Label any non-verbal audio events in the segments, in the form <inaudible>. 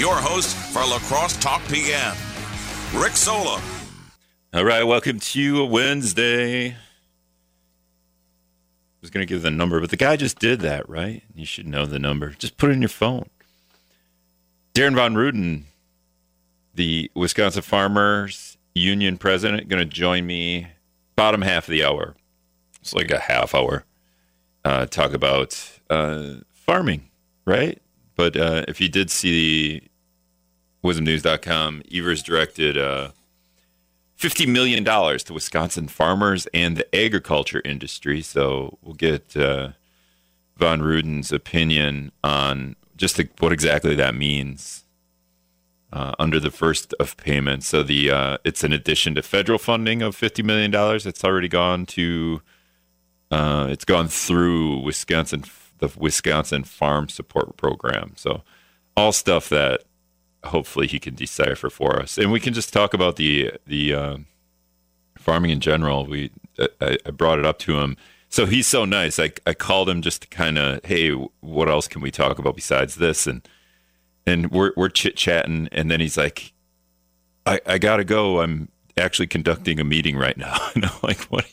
your host for La Crosse Talk PM, Rick Sola. All right, welcome to Wednesday. I was going to give the number, but the guy just did that, right? You should know the number. Just put it in your phone. Darrin Von Ruden, the Wisconsin Farmers Union president, going to join me bottom half of the hour. It's like a half hour. Uh, talk about uh, farming, right? But uh, if you did see WIZMNews.com, Evers directed uh, $50 million to Wisconsin farmers and the agriculture industry. So we'll get uh, Von Ruden's opinion on just the, what exactly that means uh, under the first of payments. So the uh, it's an addition to federal funding of $50 million. It's already gone to, uh, it's gone through Wisconsin, the Wisconsin Farm Support Program. So all stuff that hopefully he can decipher for us, and we can just talk about the the uh, farming in general. We I, I, brought it up to him, so he's so nice. I I called him just to kind of, hey, what else can we talk about besides this? And and we're we're chit chatting, and then he's like, I I gotta go. I'm actually conducting a meeting right now. <laughs> and I'm like, what?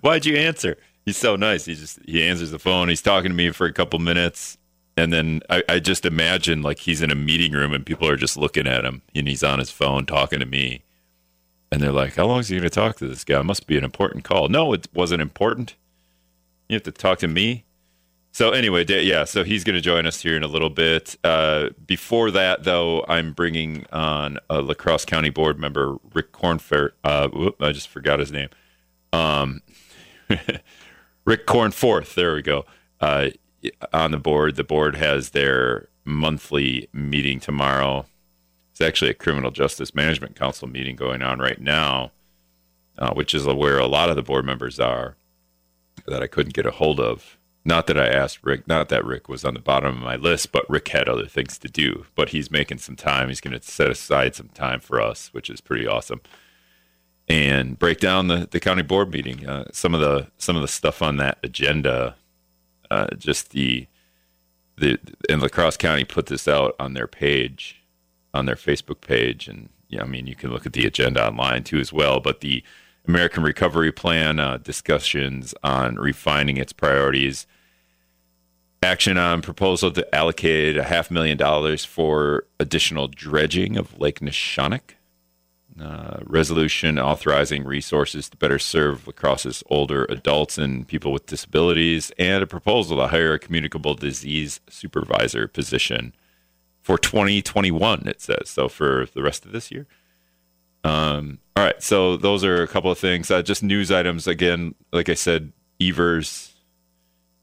Why'd you answer? He's so nice. He just he answers the phone. He's talking to me for a couple minutes and then I, I, just imagine like he's in a meeting room and people are just looking at him and he's on his phone talking to me. And they're like, How long is he going to talk to this guy? It must be an important call. No, it wasn't important. You have to talk to me. So, anyway, yeah, so he's going to join us here in a little bit. Uh, before that, though, I'm bringing on a La Crosse County board member, Rick Cornfair. Uh, whoop, I just forgot his name. Um, <laughs> Rick Cornforth. There we go. Uh, on the board. The board has their monthly meeting tomorrow. It's actually a criminal justice management council meeting going on right now, uh, which is where a lot of the board members are that I couldn't get a hold of. Not that I asked Rick, not that Rick was on the bottom of my list, but Rick had other things to do. But he's making some time. He's going to set aside some time for us, which is pretty awesome and break down the, the county board meeting. Uh, some of the some of the stuff on that agenda uh, just the the and La Crosse County put this out on their page, on their Facebook page, and yeah, I mean you can look at the agenda online too as well. But the American Recovery Plan uh, discussions on refining its priorities, action on proposal to allocate a half million dollars for additional dredging of Lake Neshonoc uh, resolution authorizing resources to better serve La Crosse's older adults and people with disabilities, and a proposal to hire a communicable disease supervisor position for 2021, it says. So for the rest of this year. Um, all right. So those are a couple of things. Uh, just news items. Again, like I said, Evers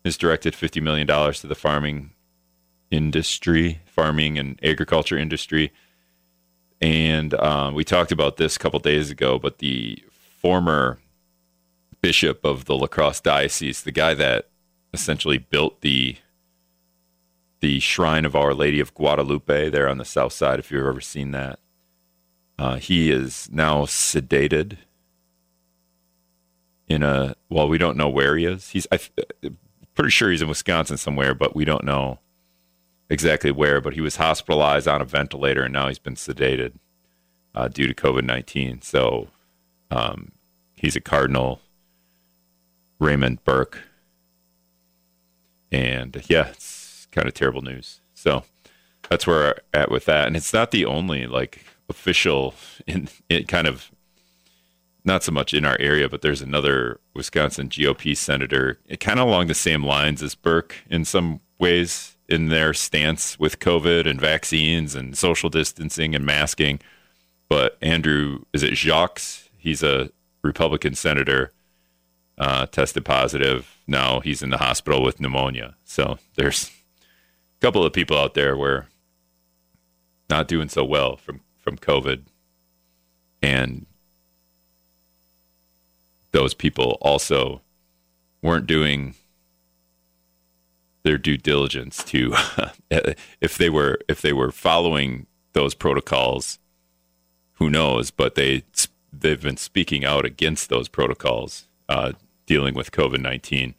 has directed $50 million to the farming industry, farming and agriculture industry and um, we talked about this a couple days ago, but the former bishop of the La Crosse diocese, the guy that essentially built the the shrine of Our Lady of Guadalupe there on the south side, if you've ever seen that, uh, he is now sedated in a well, we don't know where he is. He's I, pretty sure he's in Wisconsin somewhere, but we don't know exactly where, but he was hospitalized on a ventilator and now he's been sedated uh, due to COVID 19. So um, he's a Cardinal, Raymond Burke. And yeah, it's kind of terrible news. So that's where we're at with that. And it's not the only like official <laughs> in it kind of not so much in our area, but there's another Wisconsin GOP senator, kind of along the same lines as Burke in some ways in their stance with COVID and vaccines and social distancing and masking. But Andrew, is it Jacques? He's a Republican senator, uh, tested positive. Now he's in the hospital with pneumonia. So there's a couple of people out there where not doing so well from from COVID, and those people also weren't doing their due diligence to <laughs> if they were if they were following those protocols who knows but they they've been speaking out against those protocols uh, dealing with covid-19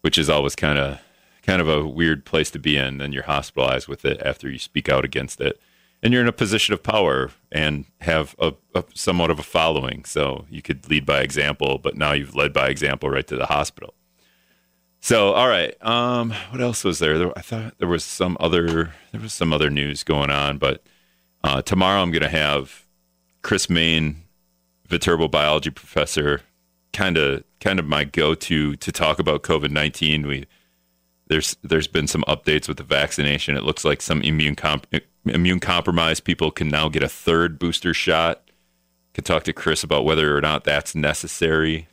which is always kind of kind of a weird place to be in. Then you're hospitalized with it after you speak out against it, and you're in a position of power and have a, a somewhat of a following. So you could lead by example, but now you've led by example right to the hospital. So, all right. Um, what else was there? I thought there was some other there was some other news going on, but uh, tomorrow I'm going to have Chris Main, Viterbo biology professor, kind of kind of my go-to to talk about COVID nineteen. We there's there's been some updates with the vaccination. It looks like some immune comp- immune compromised people can now get a third booster shot. Can talk to Chris about whether or not that's necessary.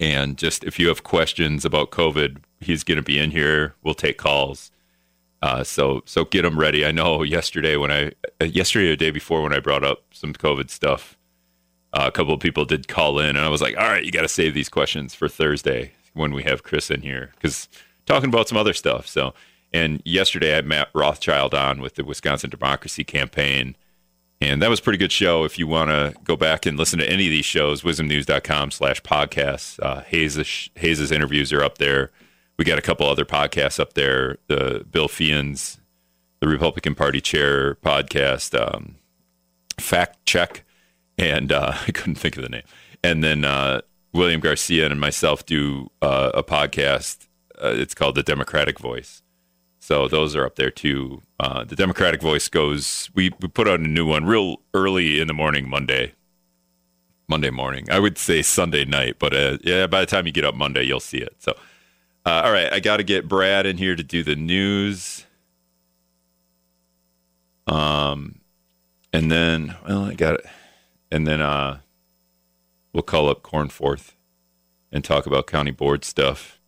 And just if you have questions about COVID, he's going to be in here. We'll take calls. Uh, so so get them ready. I know yesterday when I uh, yesterday or the day before when I brought up some COVID stuff, uh, a couple of people did call in, and I was like, all right, you got to save these questions for Thursday when we have Chris in here because talking about some other stuff. So and yesterday I had Matt Rothschild on with the Wisconsin Democracy Campaign. And that was pretty good show. If you want to go back and listen to any of these shows, wizmnews.com slash podcasts. Uh, Hayes' Hayes' interviews are up there. We got a couple other podcasts up there. The Bill Feehan's, the Republican Party chair podcast, um, Fact Check, and uh, <laughs> I couldn't think of the name. And then uh, William Garcia and myself do uh, a podcast. Uh, it's called The Democratic Voice. So those are up there too. Uh, the Democratic Voice goes. We we put out a new one real early in the morning, Monday. Monday morning. I would say Sunday night, but uh, yeah, by the time you get up Monday, you'll see it. So, uh, all right, I got to get Brad in here to do the news. Um, and then well, I got it, and then uh, we'll call up Cornforth and talk about county board stuff.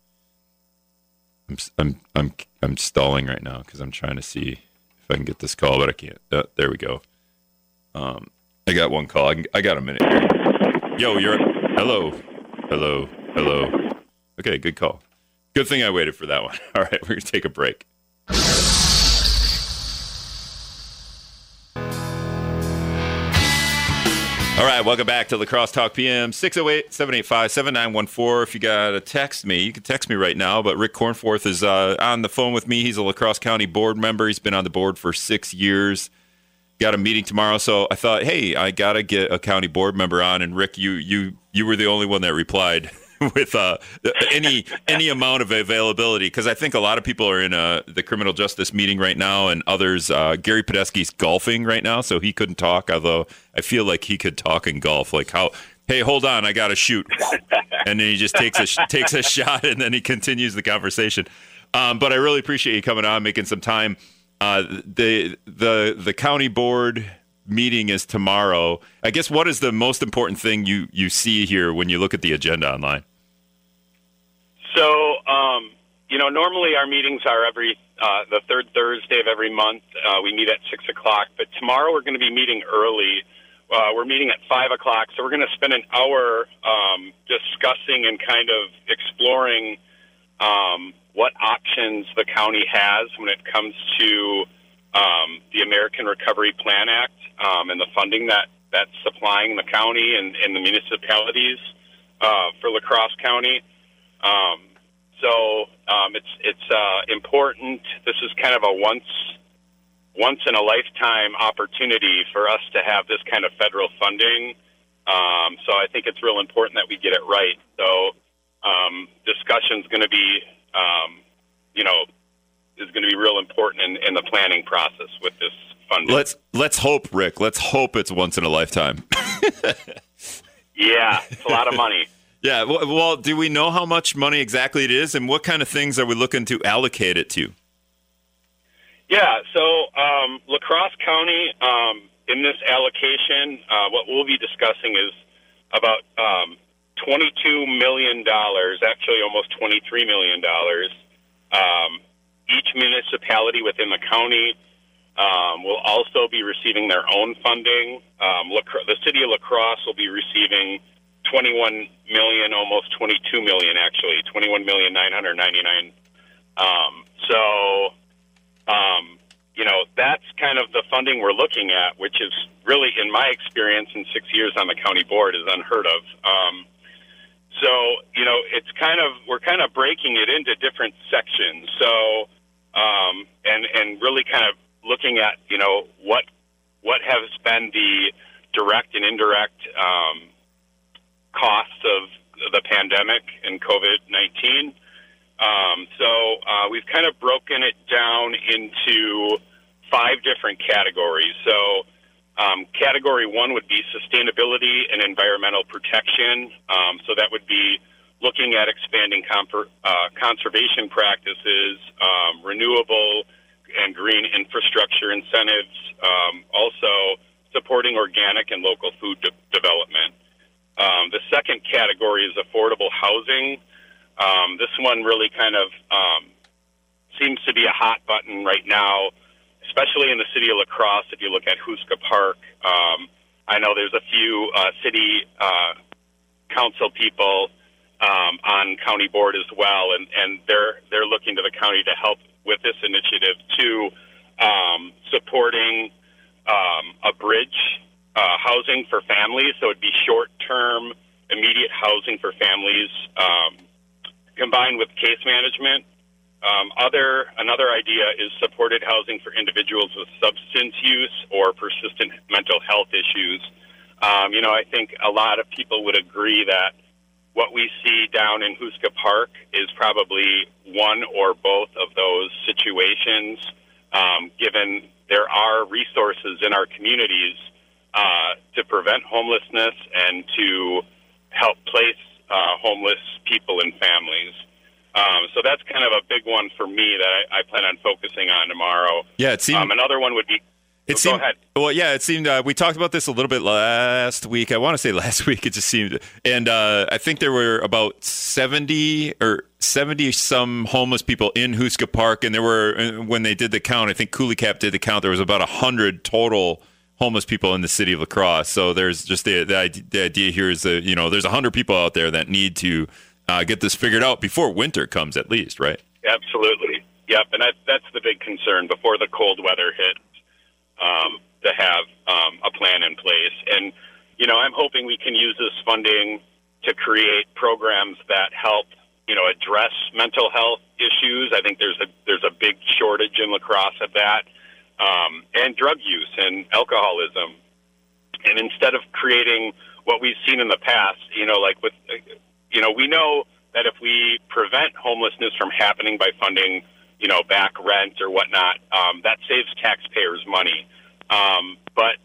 I'm I'm I'm I'm stalling right now because I'm trying to see if I can get this call, but I can't. Uh, there we go. Um, I got one call. I, can, I got a minute. Yo, you're hello, hello, hello. Okay, good call. Good thing I waited for that one. <laughs> All right, we're gonna take a break. All right, welcome back to La Crosse Talk PM, 608 785 7914. If you got to text me, you can text me right now. But Rick Cornforth is uh, on the phone with me. He's a La Crosse County board member. He's been on the board for six years. Got a meeting tomorrow, so I thought, hey, I got to get a county board member on. And Rick, you you you were the only one that replied. <laughs> <laughs> with uh, any any amount of availability because I think a lot of people are in a, the criminal justice meeting right now, and others. Uh, Gary Podesky's golfing right now, so he couldn't talk. Although I feel like he could talk and golf. Like how, hey, hold on, I got to shoot, <laughs> and then he just takes a takes a shot, and then he continues the conversation. Um, but I really appreciate you coming on, making some time. Uh, the the the county board meeting is tomorrow. I guess what is the most important thing you you see here when you look at the agenda online? So, um, you know, normally our meetings are every uh, the third Thursday of every month. Uh, we meet at six o'clock, but tomorrow we're going to be meeting early. Uh, we're meeting at five o'clock, so we're going to spend an hour um, discussing and kind of exploring um, what options the county has when it comes to um, the American Recovery Plan Act um, and the funding that that's supplying the county and, and the municipalities uh, for La Crosse County. Um, so um, it's it's uh, important. This is kind of a once once in a lifetime opportunity for us to have this kind of federal funding. Um, so I think it's real important that we get it right. So um, discussion's going to be, um, you know, is going to be real important in, in the planning process with this funding. Let's let's hope, Rick. Let's hope it's once in a lifetime. <laughs> yeah, it's a lot of money. Yeah. Well, do we know how much money exactly it is, and what kind of things are we looking to allocate it to? Yeah. So um, La Crosse County, um, in this allocation, uh, what we'll be discussing is about um, twenty-two million dollars, actually almost twenty-three million dollars. Um, each municipality within the county um, will also be receiving their own funding. Um, the city of La Crosse will be receiving 21 million, almost 22 million, actually, 21 million 999. Um, so, um, you know, that's kind of the funding we're looking at, which is really, in my experience in six years on the county board, is unheard of. Um, So you know, it's kind of we're kind of breaking it into different sections. So um, and and really kind of looking at you know what what has been the direct and indirect um, costs of the pandemic and COVID nineteen. Um, so uh, we've kind of broken it down into five different categories. So um, category one would be sustainability and environmental protection. Um, so that would be looking at expanding uh, conservation practices, um, renewable and green infrastructure incentives, um, also supporting organic and local food de- development. Um, the second category is affordable housing. Um, this one really kind of um, seems to be a hot button right now, especially in the city of La Crosse. If you look at Houska Park, um, I know there's a few uh, city uh, council people um, on county board as well, and, and they're they're looking to the county to help with this initiative to um, supporting um, a bridge uh, housing for families. So it'd be short term, immediate housing for families, um, combined with case management. Um, other another idea is supported housing for individuals with substance use or persistent mental health issues. Um, you know, I think a lot of people would agree that what we see down in Houska Park is probably one or both of those situations, um, given there are resources in our communities uh, to prevent homelessness and to help place uh, homeless people and families. Um, so that's kind of a big one for me that I, I plan on focusing on tomorrow. Yeah, it seems. Um, another one would be it oh, seemed, go ahead. Well, yeah, it seemed uh, we talked about this a little bit last week. I want to say <laughs> last week. It just seemed, and uh, I think there were about seventy or seventy some homeless people in Houska Park, and there were uh, when they did the count. I think Couleecap did the count. There was about hundred total homeless people in the city of La Crosse So there's just the the, the idea here is that you know there's hundred people out there that need to uh, get this figured out before winter comes, at least, right? Absolutely. Yep, and that, that's the big concern before the cold weather hits um, to have um, a plan in place. And, you know, I'm hoping we can use this funding to create programs that help, you know, address mental health issues. I think there's a there's a big shortage in La Crosse of that, um, and drug use and alcoholism. And instead of creating what we've seen in the past, you know, like with, you know, we know that if we prevent homelessness from happening by funding you know, back rent or whatnot. Um, that saves taxpayers money. Um, but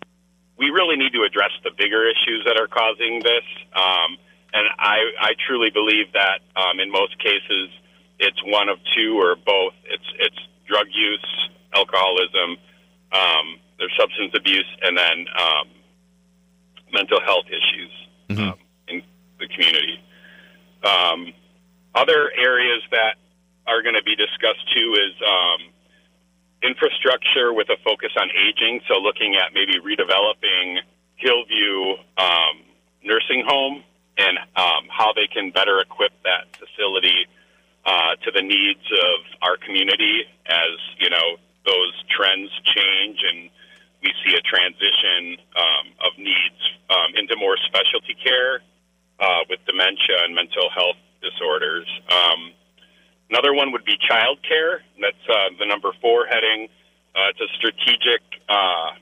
we really need to address the bigger issues that are causing this. Um, and I, I truly believe that um, in most cases, it's one of two or both. It's it's drug use, alcoholism, um, there's substance abuse, and then um, mental health issues mm-hmm. um, in the community. Um, other areas that are going to be discussed too is um, infrastructure with a focus on aging. So looking at maybe redeveloping Hillview um, nursing home and um, how they can better equip that facility uh, to the needs of our community as you know those trends change and we see a transition um, of needs um, into more specialty care uh, with dementia and mental health disorders. Um, Another one would be childcare. That's uh, the number four heading. Uh, it's a strategic uh,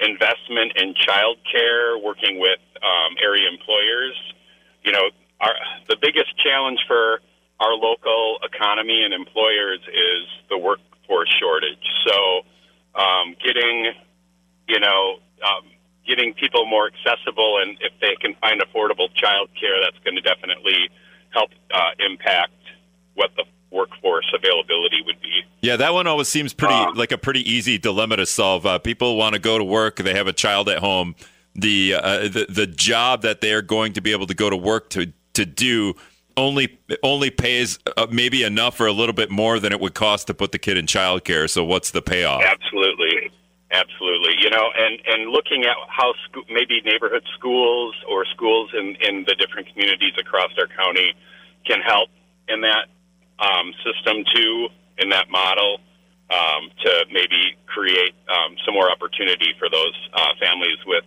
investment in childcare, working with um, area employers. You know, our, the biggest challenge for our local economy and employers is the workforce shortage. So, um, getting, you know, um, getting people more accessible, and if they can find affordable childcare, that's going to definitely help uh, impact what the workforce availability would be. Yeah, that one always seems pretty um, like a pretty easy dilemma to solve. Uh, people want to go to work; they have a child at home. The, uh, the the job that they are going to be able to go to work to to do only only pays uh, maybe enough or a little bit more than it would cost to put the kid in childcare. So what's the payoff? Absolutely, absolutely. You know, and and looking at how sco- maybe neighborhood schools or schools in in the different communities across our county can help in that um, system too in that model um, to maybe create um, some more opportunity for those uh, families with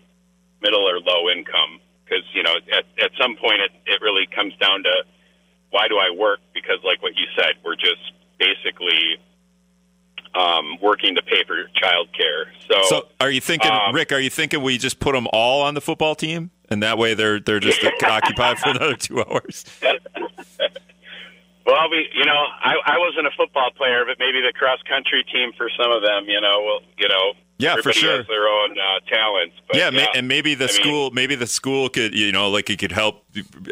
middle or low income because you know at at some point it it really comes down to why do I work? Because like what you said, we're just basically um, working to pay for childcare. So, So, are you thinking, Um, Rick? Are you thinking we just put them all on the football team, and that way they're they're just <laughs> occupied for another two hours? well, we you know I I wasn't a football player, but maybe the cross country team for some of them, you know, will you know. Yeah, for sure. Has their own uh, talents. But yeah, ma- and maybe the I mean- school, maybe the school could, you know, like it could help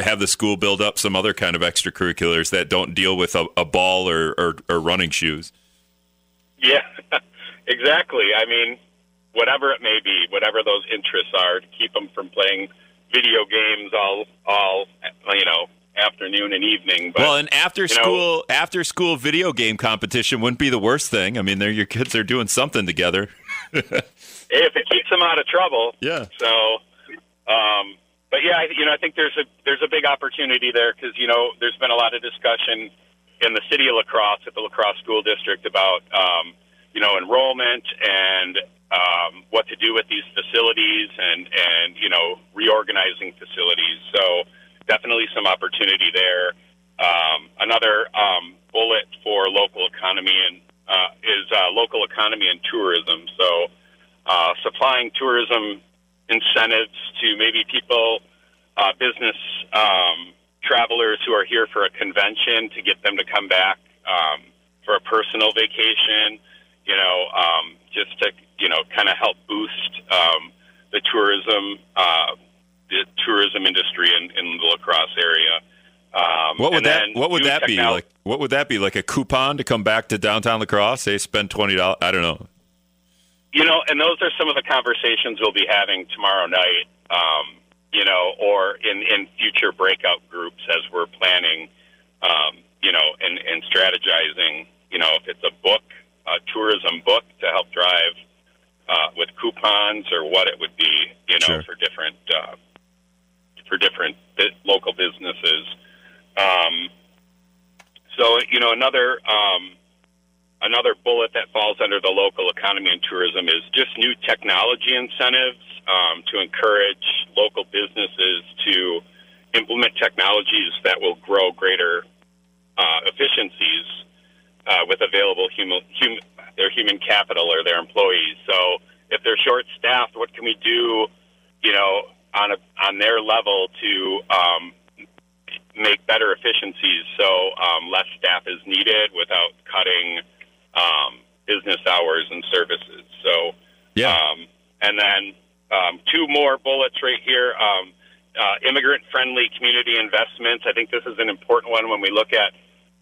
have the school build up some other kind of extracurriculars that don't deal with a, a ball or, or, or running shoes. Yeah, <laughs> exactly. I mean, whatever it may be, whatever those interests are, to keep them from playing video games all all you know afternoon and evening. But well, an after know- school after school video game competition wouldn't be the worst thing. I mean, they're your kids are doing something together. If it keeps them out of trouble, Yeah. So, um, but yeah, I, you know, I think there's a there's a big opportunity there because you know there's been a lot of discussion in the city of La Crosse at the La Crosse School District about um, you know enrollment and um, what to do with these facilities and and you know reorganizing facilities. So definitely some opportunity there. Um, another um, bullet for local economy and uh, is uh, local economy and tourism. So uh, supplying tourism incentives to maybe people, uh, business um, travelers who are here for a convention to get them to come back um, for a personal vacation. You know, um, just to you know kind of help boost um, the tourism uh, the tourism industry in, in the La Crosse area. Um, What would that What would that be like? What would that be like? A coupon to come back to downtown La Crosse? Say spend twenty dollars. I don't know. You know, and those are some of the conversations we'll be having tomorrow night. Um, you know, or in in future breakout groups as we're planning. Um, you know, and and strategizing. You know, if it's a book, a tourism book to help drive uh, with coupons, or what it would be. You know, Sure. for different uh, for different bi- local businesses. Um, so you know, another. Um, another bullet that falls under the local economy and tourism is just new technology incentives um, to encourage local businesses to implement technologies that will grow greater uh, efficiencies uh, with available human, hum, their human capital or their employees. So if they're short staffed, what can we do, you know, on a, on their level to um, make better efficiencies so um, less staff is needed without cutting um, business hours and services. So, Yeah. um, and then um, two more bullets right here. Um, uh, immigrant-friendly community investments. I think this is an important one when we look at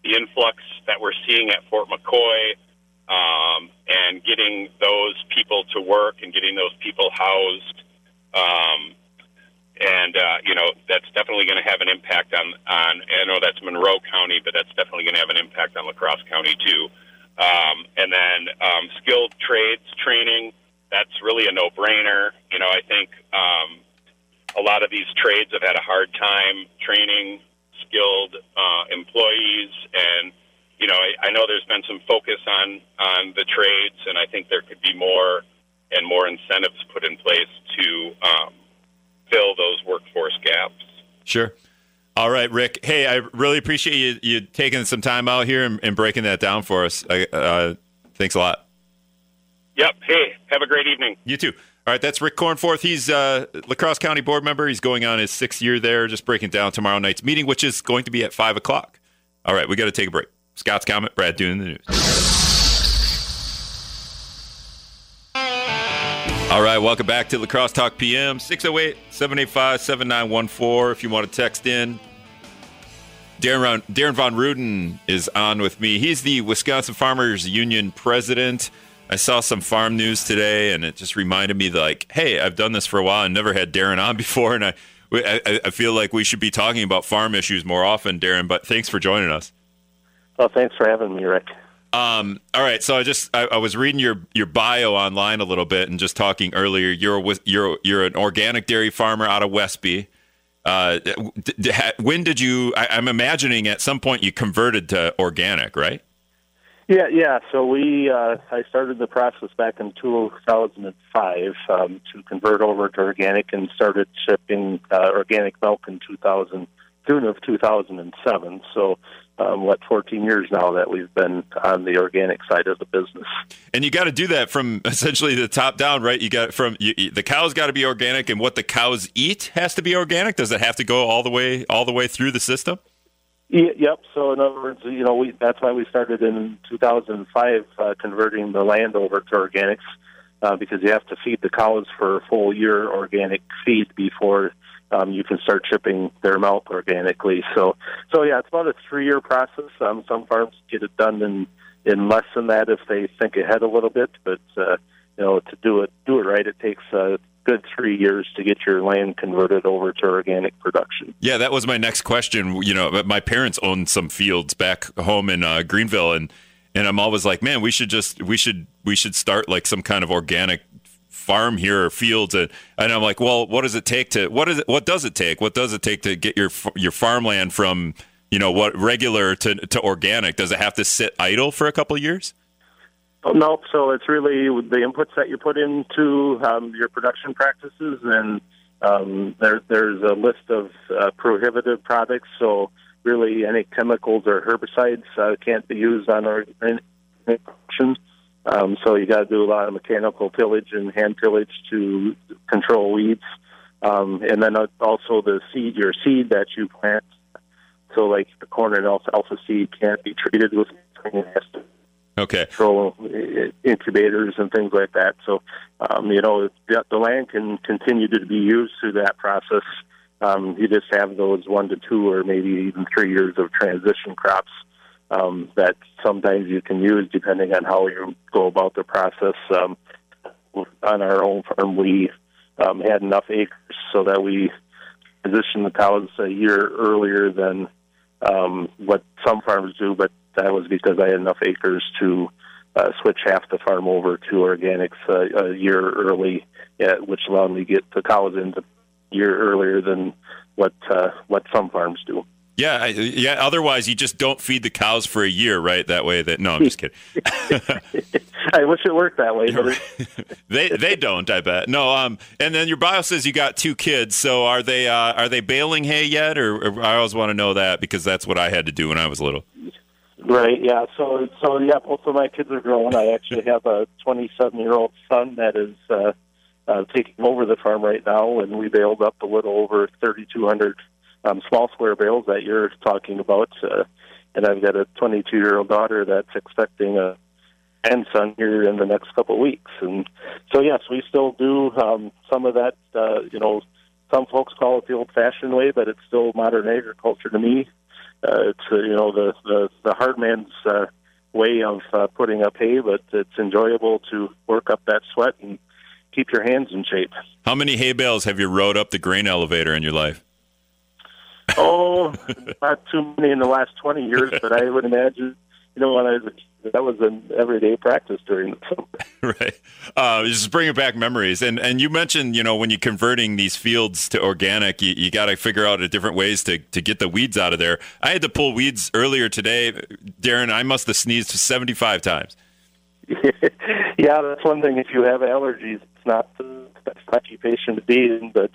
the influx that we're seeing at Fort McCoy um, and getting those people to work and getting those people housed. And uh, you know that's definitely going to have an impact on on. I know that's Monroe County, but that's definitely going to have an impact on La Crosse County too. Um, and then um, skilled trades training. That's really a no-brainer. You know, I think um, a lot of these trades have had a hard time training skilled uh, employees, and you know, I, I know there's been some focus on on the trades, and I think there could be more and more incentives put in place to um, fill those workforce gaps. Sure. All right, Rick. Hey, I really appreciate you you taking some time out here and, and breaking that down for us. I, uh, thanks a lot. Yep. Hey, have a great evening. You too. All right, that's Rick Cornforth. He's uh, La Crosse County board member. He's going on his sixth year there. Just breaking down tomorrow night's meeting, which is going to be at five o'clock. All right, we got to take a break. Scott's comment. Brad doing the news. All right, welcome back to La Crosse Talk PM 608 785 7914. If you want to text in, Darrin, Darrin Von Ruden is on with me. He's the Wisconsin Farmers Union president. I saw some farm news today, and it just reminded me, like, hey, I've done this for a while and never had Darrin on <laughs> before, and I, I, I feel like we should be talking about farm issues more often, Darrin. But thanks for joining us. Well, thanks for having me, Rick. Um, all right, so I just I, I was reading your your bio online a little bit and just talking earlier. You're you're you're an organic dairy farmer out of Westby. Uh, d- d- when did you? I, I'm imagining at some point you converted to organic, right? Yeah, yeah. So we, uh, I started the process back in 2005 um, to convert over to organic and started shipping uh, organic milk in 2000, June of 2007. So, um, what, 14 years now that we've been on the organic side of the business. And you got to do that from <laughs> essentially the top down, right? You got from you, the cows got to be organic, and what the cows eat has to be organic. Does it have to go all the way all the way through the system? Yep. So in other words, you know, we that's why we started in 2005 uh, converting the land over to organics uh, because you have to feed the cows for a full year organic feed before um, you can start shipping their milk organically. So, so yeah, it's about a three-year process. Um, some farms get it done in in less than that if they think ahead a little bit, but uh, you know, to do it do it right, it takes a good three years to get your land converted over to organic production. Yeah, that was my next question. You know, my parents own some fields back home in uh, Greenville, and and I'm always like, man, we should just we should we should start like some kind of organic farm here or fields and, and I'm like well what does it take to what is it what does it take what does it take to get your your farmland from you know what regular to to organic does it have to sit idle for a couple years Oh, no, so it's really the inputs that you put into um, your production practices, and um, there, there's a list of uh, prohibited products. So really, any chemicals or herbicides uh, can't be used on our production. Um, so you got to do a lot of mechanical tillage and hand tillage to control weeds, um, and then also the seed, your seed that you plant. So like the corn and alfalfa seed can't be treated with Okay. Control uh, incubators and things like that. So, um, you know, the, the land can continue to be used through that process. Um, you just have those one to two or maybe even three years of transition crops um, that sometimes you can use depending on how you go about the process. Um, on our own farm, we um, had enough acres so that we transitioned the cows a year earlier than um, what some farms do, but that was because I had enough acres to uh, switch half the farm over to organics uh, a year early, uh, which allowed me to get the cows in a year earlier than what uh, what some farms do. Yeah, yeah. Otherwise, you just don't feed the cows for a year, right? That way, that no, I'm just kidding. <laughs> I wish it worked that way, but <laughs> they they don't. I bet no. Um, and then your bio says you got two kids. So are they uh, are they baling hay yet? Or, or I always want to know that because that's what I had to do when I was little. Right. Yeah. So so yeah, both of my kids are grown. I actually <laughs> have a 27 year old son that is uh, uh, taking over the farm right now, and we baled up a little over 3,200 um, small square bales that you're talking about. Uh, and I've got a 22 year old daughter that's expecting a grandson here in the next couple of weeks. And so yes, we still do um, some of that. Uh, you know, some folks call it the old fashioned way, but it's still modern agriculture to me uh, it's uh, you know the the, the hard man's uh, way of uh, putting up hay, but it's enjoyable to work up that sweat and keep your hands in shape. How many hay bales have you rode up the grain elevator in your life? Oh, not too many in the last twenty years, but I would imagine you know when I was that was an everyday practice during the summer. <laughs> right. Uh, just bringing back memories. And and you mentioned, you know, when you're converting these fields to organic, you, you got to figure out different ways to, to get the weeds out of there. I had to pull weeds earlier today. Darrin, I must have sneezed 75 times. <laughs> yeah, that's one thing. If you have allergies, it's not the best occupation to be in. But,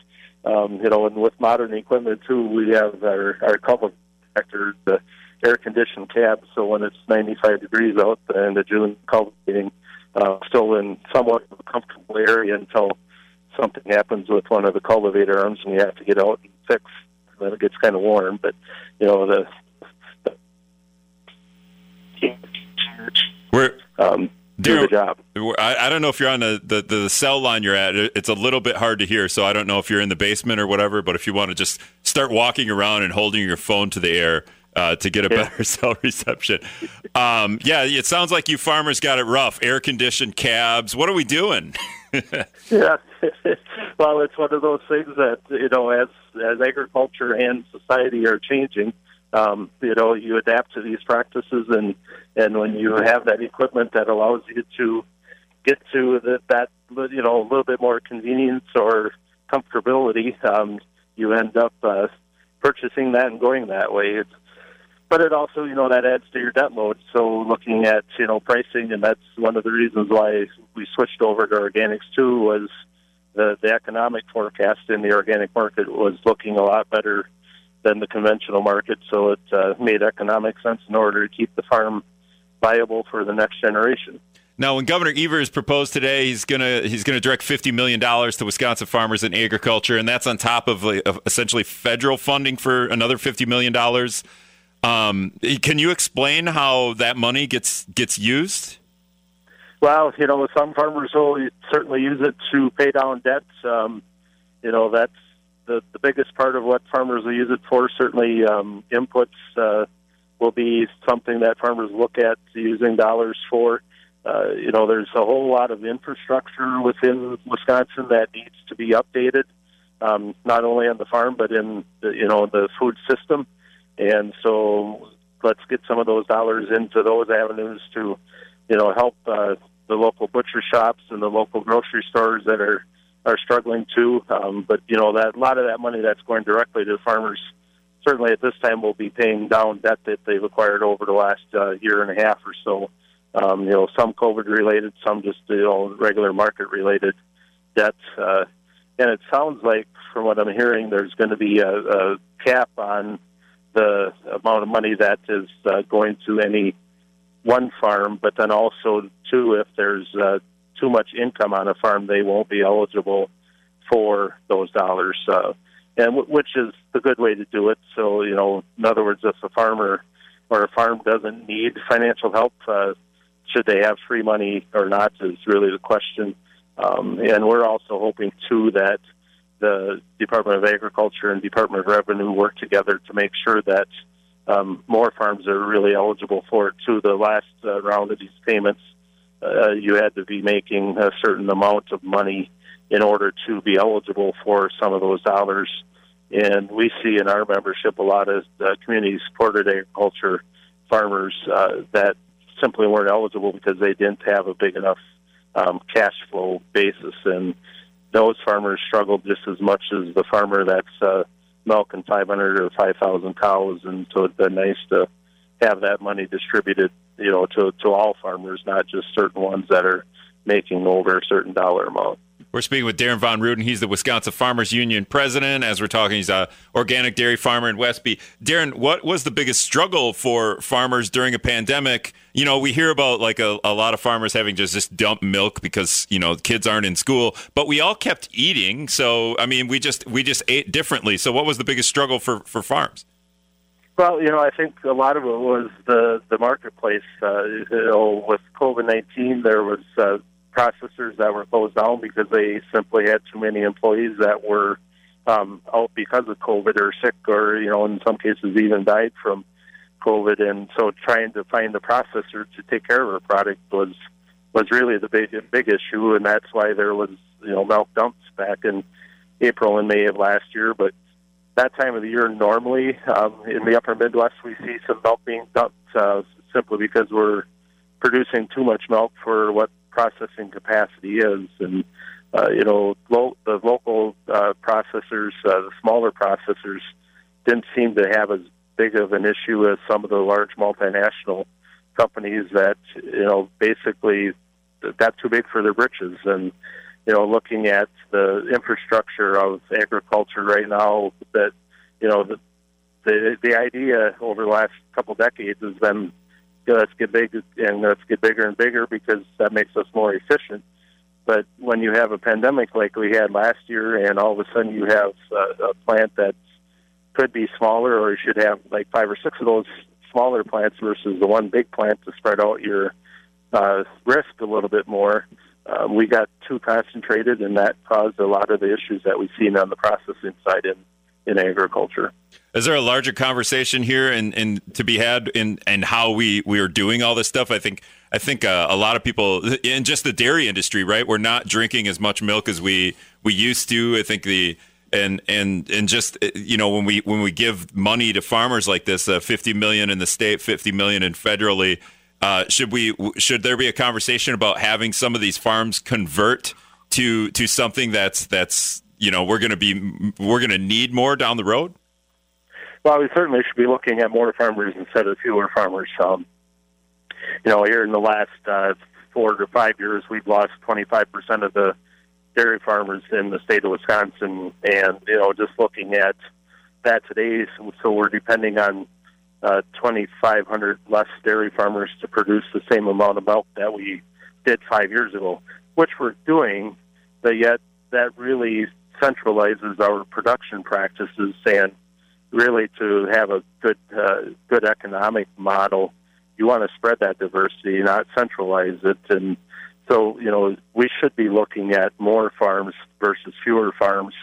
um, you know, and with modern equipment, too, we have our, our couple factors. The, air conditioned cab, so when it's 95 degrees out and the June cultivating, uh, still in somewhat of a comfortable area until something happens with one of the cultivator arms and you have to get out and fix. Then it gets kind of warm, but you know the. the We're um, do the job. I, I don't know if you're on the, the, the cell line you're at. It's a little bit hard to hear, so I don't know if you're in the basement or whatever. But if you want to just start walking around and holding your phone to the air, uh, to get a yeah. better <laughs> cell reception. Um, yeah, it sounds like you farmers got it rough. Air conditioned cabs. What are we doing? <laughs> <laughs> yeah, well, it's one of those things that you know, as as agriculture and society are changing, um, you know, you adapt to these practices, and and when you have that equipment that allows you to get to the, that, you know, a little bit more convenience or comfortability, um, you end up uh, purchasing that and going that way. It's but it also, you know, that adds to your debt load. So looking at, you know, pricing, and that's one of the reasons why we switched over to organics too, was the, the economic forecast in the organic market was looking a lot better than the conventional market. So it uh, made economic sense in order to keep the farm viable for the next generation. Now, when Governor Evers proposed today, he's gonna he's gonna direct fifty million dollars to Wisconsin farmers and agriculture, and that's on top of, of essentially federal funding for another fifty million dollars. Um, can you explain how that money gets gets used? Well, you know, some farmers will certainly use it to pay down debts. Um, you know, that's the the biggest part of what farmers will use it for. Certainly, um, inputs uh, will be something that farmers look at using dollars for. Uh, you know, there's a whole lot of infrastructure within Wisconsin that needs to be updated, um, not only on the farm but in the, you know the food system. And so, let's get some of those dollars into those avenues to, you know, help uh, the local butcher shops and the local grocery stores that are are struggling too. Um, but you know, that a lot of that money that's going directly to the farmers certainly at this time will be paying down debt that they've acquired over the last uh, year and a half or so. Um, you know, some COVID related, some just you know regular market related debt. Uh, and it sounds like, from what I'm hearing, there's going to be a, a cap on the amount of money that is uh, going to any one farm, but then also too, if there's uh, too much income on a farm, they won't be eligible for those dollars. Uh, and w- which is the good way to do it. So, you know, in other words, if a farmer or a farm doesn't need financial help, uh, should they have free money or not is really the question. Um, and we're also hoping too that the Department of Agriculture and Department of Revenue work together to make sure that um, more farms are really eligible for it too. The last uh, round of these payments, uh, you had to be making a certain amount of money in order to be eligible for some of those dollars. And we see in our membership a lot of uh, community supported agriculture farmers uh, that simply weren't eligible because they didn't have a big enough um, cash flow basis. And those farmers struggled just as much as the farmer that's uh, milking 500 or 5,000 cows. And so it's been nice to have that money distributed, you know, to, to all farmers, not just certain ones that are making over a certain dollar amount. We're speaking with Darrin Von Ruden. He's the Wisconsin Farmers Union president. As we're talking, he's a organic dairy farmer in Westby. Darrin, what was the biggest struggle for farmers during a pandemic? You know, we hear about like a, a lot of farmers having just just dump milk because you know kids aren't in school, but we all kept eating. So I mean, we just we just ate differently. So what was the biggest struggle for for farms? Well, you know, I think a lot of it was the the marketplace. Uh, you know, with COVID nineteen, there was uh, processors that were closed down because they simply had too many employees that were um, out because of COVID or sick or, you know, in some cases even died from COVID. And so trying to find the processor to take care of a product was was really the big big issue, and that's why there was you know milk dumps back in April and May of last year. But that time of the year, normally um, in the Upper Midwest, we see some milk being dumped uh, simply because we're producing too much milk for what processing capacity is, and uh, you know, lo- the local uh, processors, uh, the smaller processors, didn't seem to have as big of an issue as some of the large multinational companies that you know basically got too big for their britches. And you know, looking at the infrastructure of agriculture right now, that you know the the, the idea over the last couple decades has been let's get big and let's get bigger and bigger because that makes us more efficient. But when you have a pandemic like we had last year, and all of a sudden you have a, a plant that could be smaller, or you should have like five or six of those smaller plants versus the one big plant to spread out your uh, risk a little bit more. Um, we got too concentrated, and that caused a lot of the issues that we've seen on the processing side in in agriculture. Is there a larger conversation here and, and to be had in and how we, we are doing all this stuff? I think I think uh, a lot of people in just the dairy industry, right? We're not drinking as much milk as we we used to. I think the and and and just you know when we when we give money to farmers like this, uh, fifty million in the state, fifty million in federally. Uh, should we should there be a conversation about having some of these farms convert to to something that's that's you know we're going to be we're going to need more down the road? Well, we certainly should be looking at more farmers instead of fewer farmers. Um, you know, here in the last uh, four to five years, we've lost 25% of the dairy farmers in the state of Wisconsin. And, you know, just looking at that today, so we're depending on uh, 2,500 less dairy farmers to produce the same amount of milk that we did five years ago, which we're doing, but yet that really centralizes our production practices and really to have a good uh, good economic model, you want to spread that diversity, not centralize it. And so, you know, we should be looking at more farms versus fewer farms,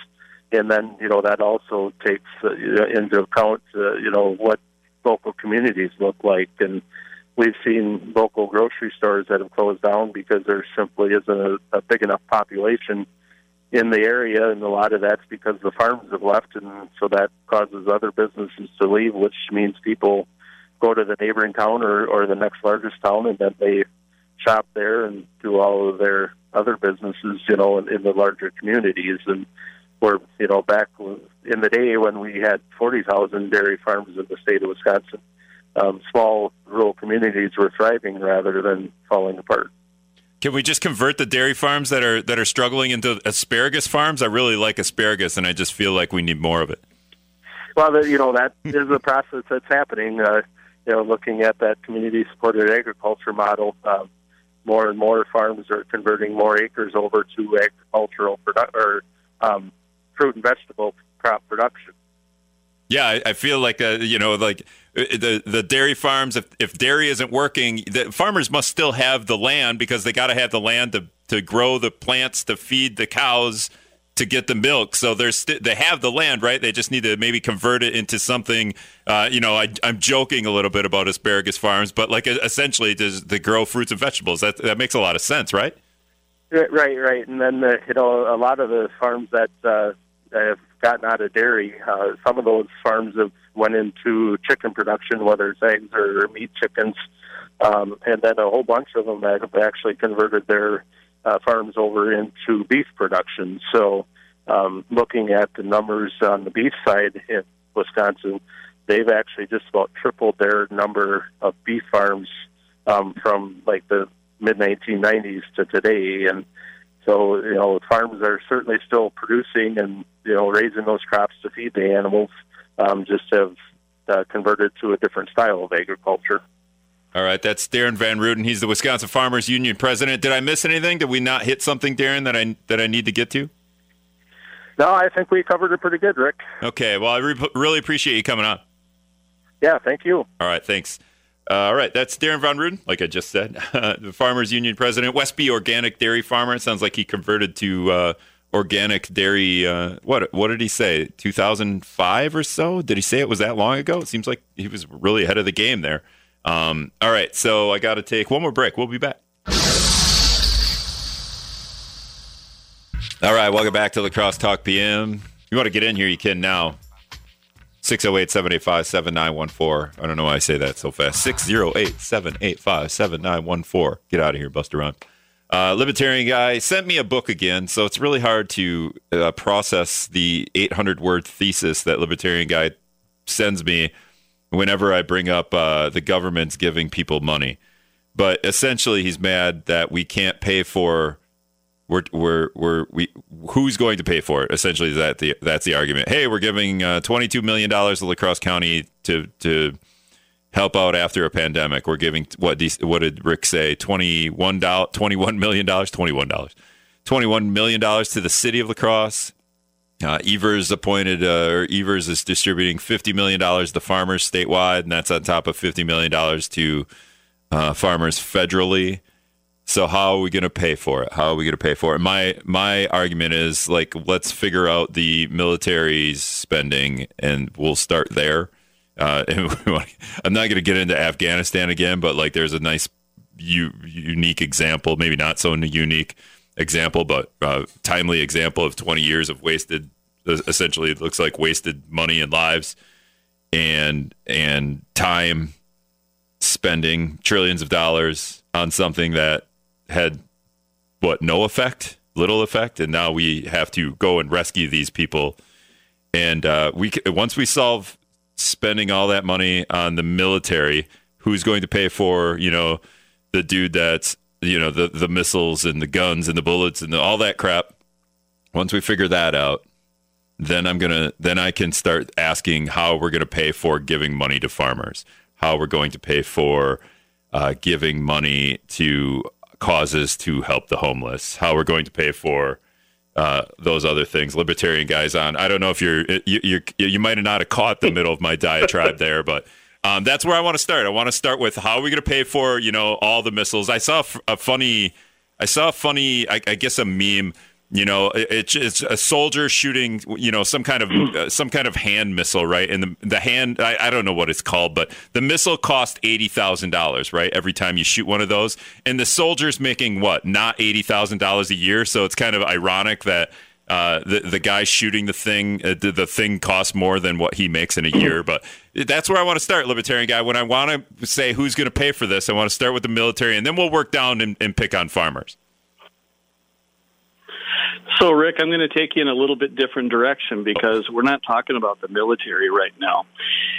and then you know that also takes uh, into account uh, you know what local communities look like and. We've seen local grocery stores that have closed down because there simply isn't a, a big enough population in the area, and a lot of that's because the farms have left, and so that causes other businesses to leave, which means people go to the neighboring town or, or the next largest town, and then they shop there and do all of their other businesses, you know, in, in the larger communities. And we're, you know, back in the day when we had 40,000 dairy farms in the state of Wisconsin, um, small rural communities were thriving rather than falling apart. Can we just convert the dairy farms that are that are struggling into asparagus farms? I really like asparagus, and I just feel like we need more of it. Well, you know that is a process that's happening. Uh, you know, looking at that community-supported agriculture model, uh, more and more farms are converting more acres over to agricultural produ- or um, fruit and vegetable crop production. Yeah, I, I feel like uh, you know, like uh, the the dairy farms. If if dairy isn't working, the farmers must still have the land because they got to have the land to to grow the plants to feed the cows to get the milk. So they're st- they have the land, right? They just need to maybe convert it into something. Uh, you know, I, am joking a little bit about asparagus farms, but like essentially to, to grow fruits and vegetables. That that makes a lot of sense, right? Right, right. And then uh, you know a lot of the farms that uh, have gotten out of dairy. Uh, some of those farms have went into chicken production, whether it's eggs or meat chickens, um, and then a whole bunch of them that have actually converted their uh, farms over into beef production. So, um, looking at the numbers on the beef side in Wisconsin, they've actually just about tripled their number of beef farms um, from like the mid 1990s to today, and so, you know, farms are certainly still producing and, you know, raising those crops to feed the animals, um, just have uh, converted to a different style of agriculture. All right, that's Darrin Von Ruden. He's the Wisconsin Farmers Union president. Did I miss anything? Did we not hit something, Darrin, that I that I need to get to? No, I think we covered it pretty good, Rick. Okay, well, I re- really appreciate you coming on. Yeah, thank you. All right, thanks. Uh, all right, that's Darrin Von Ruden, like I just said, <laughs> the Farmers Union president, Westby Organic Dairy Farmer. It sounds like he converted to uh, organic dairy. Uh, what what did he say? 2005 or so? Did he say it was that long ago? It seems like he was really ahead of the game there. Um, all right, so I got to take one more break. We'll be back. All right, welcome back to La Crosse Talk PM. If you want to get in here, you can now. 608 785 7914. I don't know why I say that so fast. 608 785 7914. Get out of here, Buster Run. Uh, Libertarian guy sent me a book again, so it's really hard to uh, process the 800 word thesis that Libertarian guy sends me whenever I bring up uh, the government's giving people money. But essentially, he's mad that we can't pay for we're we're we're we who's going to pay for it? Essentially, that the that's the argument. Hey, we're giving uh, twenty two million dollars to La Crosse County to to help out after a pandemic. We're giving what what did Rick say? Twenty one dollars, twenty one million dollars, twenty one dollars, twenty one million dollars to the city of La Crosse. Uh, Evers appointed, uh, or Evers is distributing fifty million dollars to farmers statewide, and that's on top of fifty million dollars to uh, farmers federally. So how are we going to pay for it? How are we going to pay for it? My my argument is like let's figure out the military's spending and we'll start there. Uh, <laughs> I'm not going to get into Afghanistan again, but like there's a nice u- unique example, maybe not so unique example, but uh, timely example of 20 years of wasted. Essentially, it looks like wasted money and lives, and and time spending trillions of dollars on something that had what no effect, little effect, and now we have to go and rescue these people. And uh, we once we solve spending all that money on the military, who's going to pay for you know the dude that's you know the the missiles and the guns and the bullets and the, all that crap. Once we figure that out, then I'm gonna then I can start asking how we're gonna pay for giving money to farmers, how we're going to pay for uh, giving money to causes to help the homeless, how we're going to pay for uh, those other things. Libertarian guys on. I don't know if you're you you you might not have caught the middle of my diatribe there, but. Um, that's where I want to start. I want to start with how are we going to pay for you know all the missiles. I saw a funny, I saw a funny, I, I guess a meme you know, it, it's a soldier shooting, you know, some kind of uh, some kind of hand missile, right? And the the hand, I, I don't know what it's called, but the missile cost eighty thousand dollars, right? Every time you shoot one of those, and the soldier's making what? Not eighty thousand dollars a year. So it's kind of ironic that uh, the the guy shooting the thing, uh, the, the thing costs more than what he makes in a year. But that's where I want to start, libertarian guy. When I want to say who's going to pay for this, I want to start with the military, and then we'll work down and, and pick on farmers. So, Rick, I'm going to take you in a little bit different direction because we're not talking about the military right now.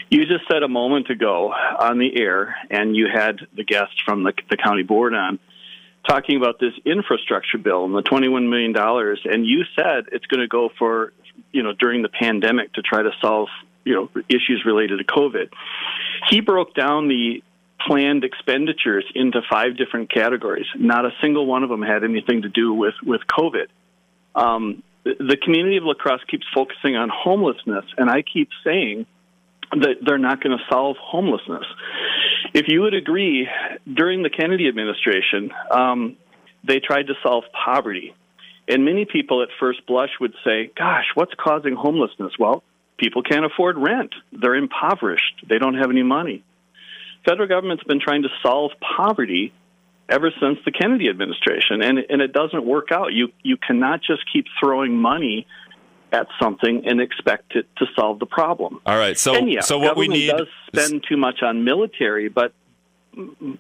You just said a moment ago on the air, and you had the guest from the, the county board on talking about this infrastructure bill and the $21 million, and you said it's going to go for, you know, during the pandemic to try to solve, you know, issues related to COVID. He broke down the planned expenditures into five different categories. Not a single one of them had anything to do with, with COVID. Um, the community of La Crosse keeps focusing on homelessness, and I keep saying that they're not going to solve homelessness. If you would agree, during the Kennedy administration, um, they tried to solve poverty. And many people at first blush would say, Gosh, what's causing homelessness? Well, people can't afford rent. They're impoverished. They don't have any money. Federal government's been trying to solve poverty ever since the Kennedy administration, and and it doesn't work out. You you cannot just keep throwing money at something and expect it to solve the problem. All right. So yeah, so what we need does spend too much on military, but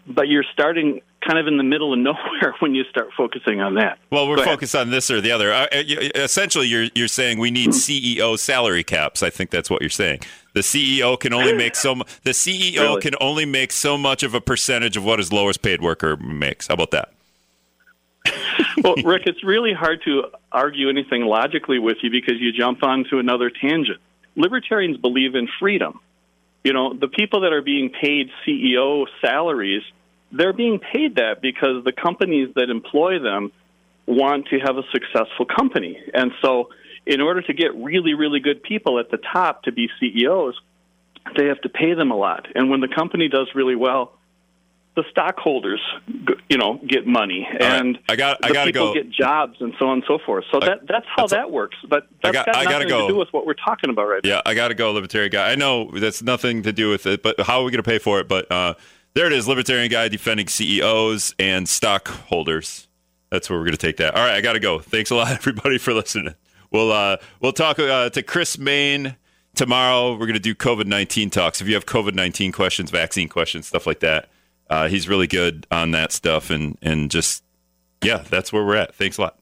but you're starting kind of in the middle of <laughs> nowhere when you start focusing on that. Well, we're focused on this or the other. Uh, uh essentially, you're you're saying we need <laughs> CEO salary caps. I think that's what you're saying. The CEO can only make so. The CEO really? can only make so much of a percentage of what his lowest paid worker makes. How about that? <laughs> well, Rick, it's really hard to argue anything logically with you because you jump onto another tangent. Libertarians believe in freedom. You know, the people that are being paid CEO salaries, they're being paid that because the companies that employ them want to have a successful company. And so, in order to get really, really good people at the top to be CEOs, they have to pay them a lot. And when the company does really well, the stockholders, you know, get money, and right. I got I got to go get jobs and so on and so forth. So that that's how that's that works. But that's got, got nothing go. to do with what we're talking about right yeah, now. Yeah, I got to go, libertarian guy. I know that's nothing to do with it, but how are we going to pay for it? But uh, there it is, libertarian guy defending CEOs and stockholders. That's where we're going to take that. All right, I got to go. Thanks a lot, <laughs> everybody, for listening. We'll uh, we'll talk uh, to Chris Main tomorrow. We're going to do COVID nineteen talks. If you have COVID nineteen questions, vaccine questions, stuff like that uh, he's really good on that stuff, and and just yeah, that's where we're at. Thanks a lot.